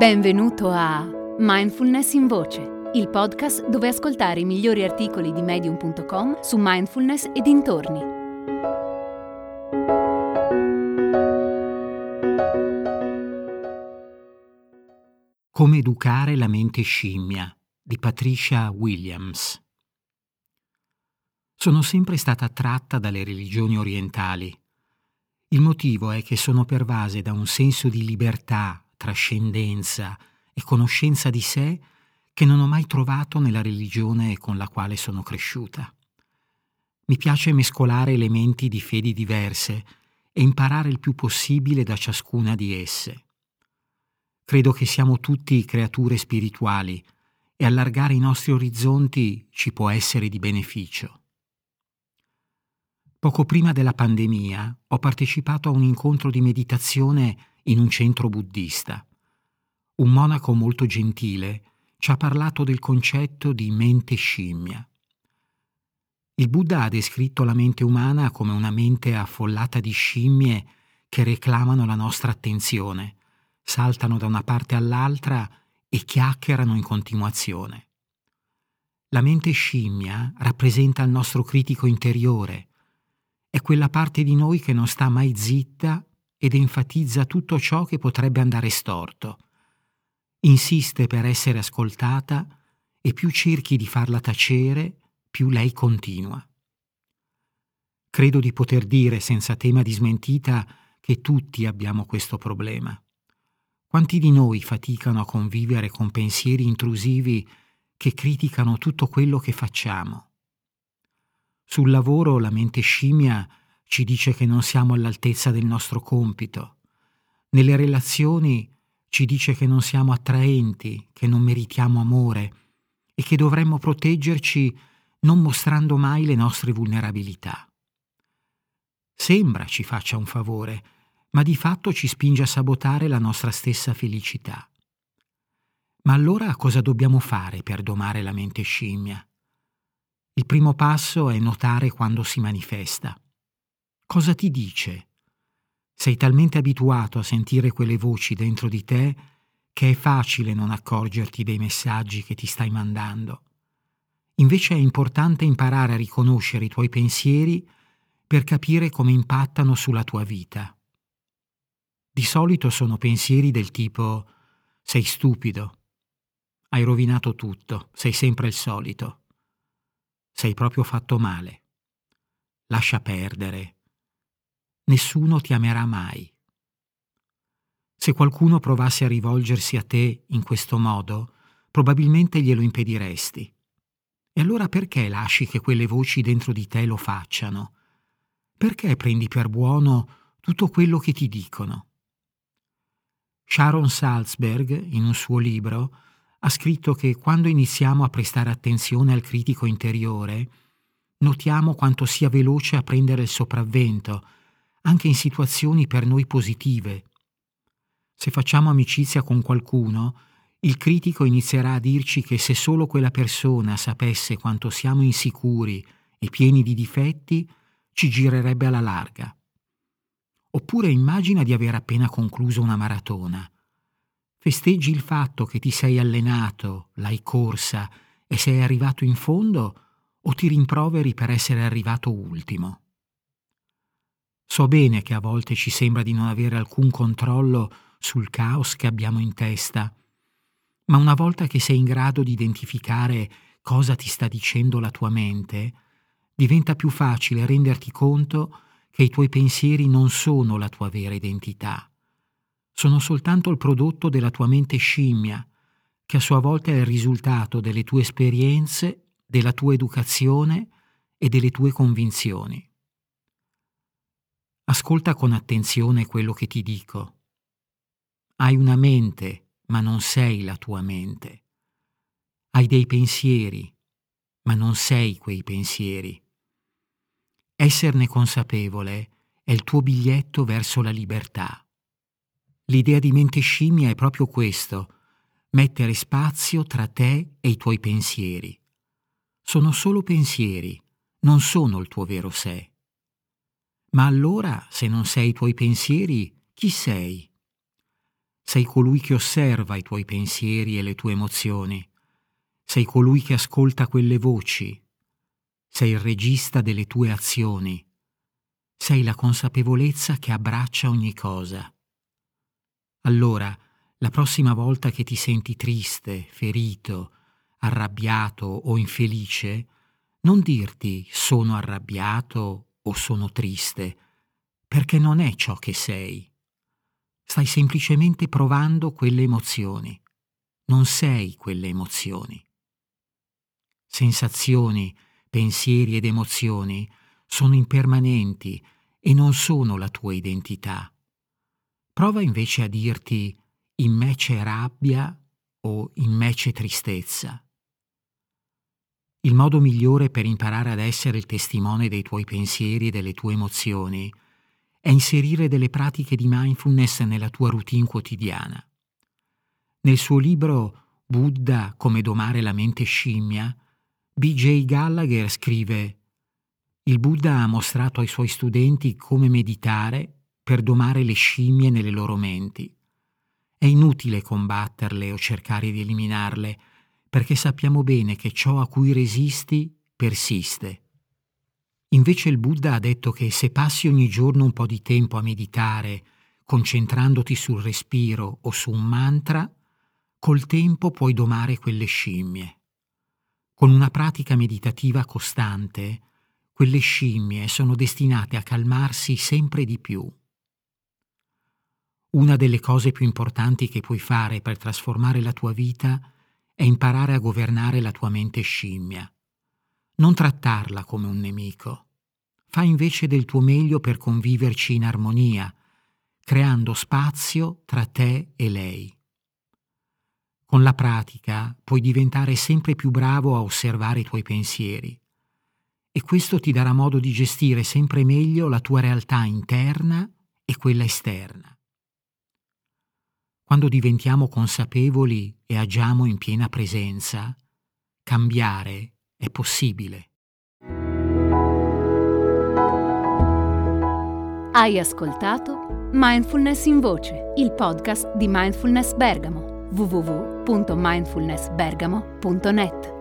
Benvenuto a Mindfulness in Voce, il podcast dove ascoltare i migliori articoli di medium.com su mindfulness e dintorni. Come educare la mente scimmia di Patricia Williams. Sono sempre stata attratta dalle religioni orientali. Il motivo è che sono pervase da un senso di libertà, trascendenza e conoscenza di sé che non ho mai trovato nella religione con la quale sono cresciuta. Mi piace mescolare elementi di fedi diverse e imparare il più possibile da ciascuna di esse. Credo che siamo tutti creature spirituali e allargare i nostri orizzonti ci può essere di beneficio. Poco prima della pandemia ho partecipato a un incontro di meditazione in un centro buddista. Un monaco molto gentile ci ha parlato del concetto di mente scimmia. Il Buddha ha descritto la mente umana come una mente affollata di scimmie che reclamano la nostra attenzione, saltano da una parte all'altra e chiacchierano in continuazione. La mente scimmia rappresenta il nostro critico interiore, è quella parte di noi che non sta mai zitta ed enfatizza tutto ciò che potrebbe andare storto. Insiste per essere ascoltata e più cerchi di farla tacere, più lei continua. Credo di poter dire senza tema di smentita che tutti abbiamo questo problema. Quanti di noi faticano a convivere con pensieri intrusivi che criticano tutto quello che facciamo? Sul lavoro la mente scimmia ci dice che non siamo all'altezza del nostro compito. Nelle relazioni ci dice che non siamo attraenti, che non meritiamo amore e che dovremmo proteggerci non mostrando mai le nostre vulnerabilità. Sembra ci faccia un favore, ma di fatto ci spinge a sabotare la nostra stessa felicità. Ma allora cosa dobbiamo fare per domare la mente scimmia? Il primo passo è notare quando si manifesta. Cosa ti dice? Sei talmente abituato a sentire quelle voci dentro di te che è facile non accorgerti dei messaggi che ti stai mandando. Invece è importante imparare a riconoscere i tuoi pensieri per capire come impattano sulla tua vita. Di solito sono pensieri del tipo sei stupido, hai rovinato tutto, sei sempre il solito, sei proprio fatto male, lascia perdere, nessuno ti amerà mai. Se qualcuno provasse a rivolgersi a te in questo modo, probabilmente glielo impediresti. E allora perché lasci che quelle voci dentro di te lo facciano? Perché prendi per buono tutto quello che ti dicono? Sharon Salzberg, in un suo libro, ha scritto che quando iniziamo a prestare attenzione al critico interiore, notiamo quanto sia veloce a prendere il sopravvento anche in situazioni per noi positive. Se facciamo amicizia con qualcuno, il critico inizierà a dirci che se solo quella persona sapesse quanto siamo insicuri e pieni di difetti, ci girerebbe alla larga. Oppure immagina di aver appena concluso una maratona. Festeggi il fatto che ti sei allenato, l'hai corsa e sei arrivato in fondo o ti rimproveri per essere arrivato ultimo. So bene che a volte ci sembra di non avere alcun controllo sul caos che abbiamo in testa, ma una volta che sei in grado di identificare cosa ti sta dicendo la tua mente, diventa più facile renderti conto che i tuoi pensieri non sono la tua vera identità. Sono soltanto il prodotto della tua mente scimmia, che a sua volta è il risultato delle tue esperienze, della tua educazione e delle tue convinzioni. Ascolta con attenzione quello che ti dico. Hai una mente, ma non sei la tua mente. Hai dei pensieri, ma non sei quei pensieri. Esserne consapevole è il tuo biglietto verso la libertà. L'idea di mente scimmia è proprio questo, mettere spazio tra te e i tuoi pensieri. Sono solo pensieri, non sono il tuo vero sé. Ma allora, se non sei i tuoi pensieri, chi sei? Sei colui che osserva i tuoi pensieri e le tue emozioni. Sei colui che ascolta quelle voci. Sei il regista delle tue azioni. Sei la consapevolezza che abbraccia ogni cosa. Allora, la prossima volta che ti senti triste, ferito, arrabbiato o infelice, non dirti sono arrabbiato o sono triste, perché non è ciò che sei. Stai semplicemente provando quelle emozioni. Non sei quelle emozioni. Sensazioni, pensieri ed emozioni sono impermanenti e non sono la tua identità. Prova invece a dirti in me c'è rabbia o in me c'è tristezza. Il modo migliore per imparare ad essere il testimone dei tuoi pensieri e delle tue emozioni è inserire delle pratiche di mindfulness nella tua routine quotidiana. Nel suo libro Buddha come domare la mente scimmia, B.J. Gallagher scrive Il Buddha ha mostrato ai suoi studenti come meditare per domare le scimmie nelle loro menti. È inutile combatterle o cercare di eliminarle, perché sappiamo bene che ciò a cui resisti persiste. Invece il Buddha ha detto che se passi ogni giorno un po' di tempo a meditare, concentrandoti sul respiro o su un mantra, col tempo puoi domare quelle scimmie. Con una pratica meditativa costante, quelle scimmie sono destinate a calmarsi sempre di più. Una delle cose più importanti che puoi fare per trasformare la tua vita è imparare a governare la tua mente scimmia. Non trattarla come un nemico. Fa invece del tuo meglio per conviverci in armonia, creando spazio tra te e lei. Con la pratica puoi diventare sempre più bravo a osservare i tuoi pensieri e questo ti darà modo di gestire sempre meglio la tua realtà interna e quella esterna. Quando diventiamo consapevoli e agiamo in piena presenza, cambiare è possibile. Hai ascoltato Mindfulness in Voce, il podcast di Mindfulness Bergamo, www.mindfulnessbergamo.net.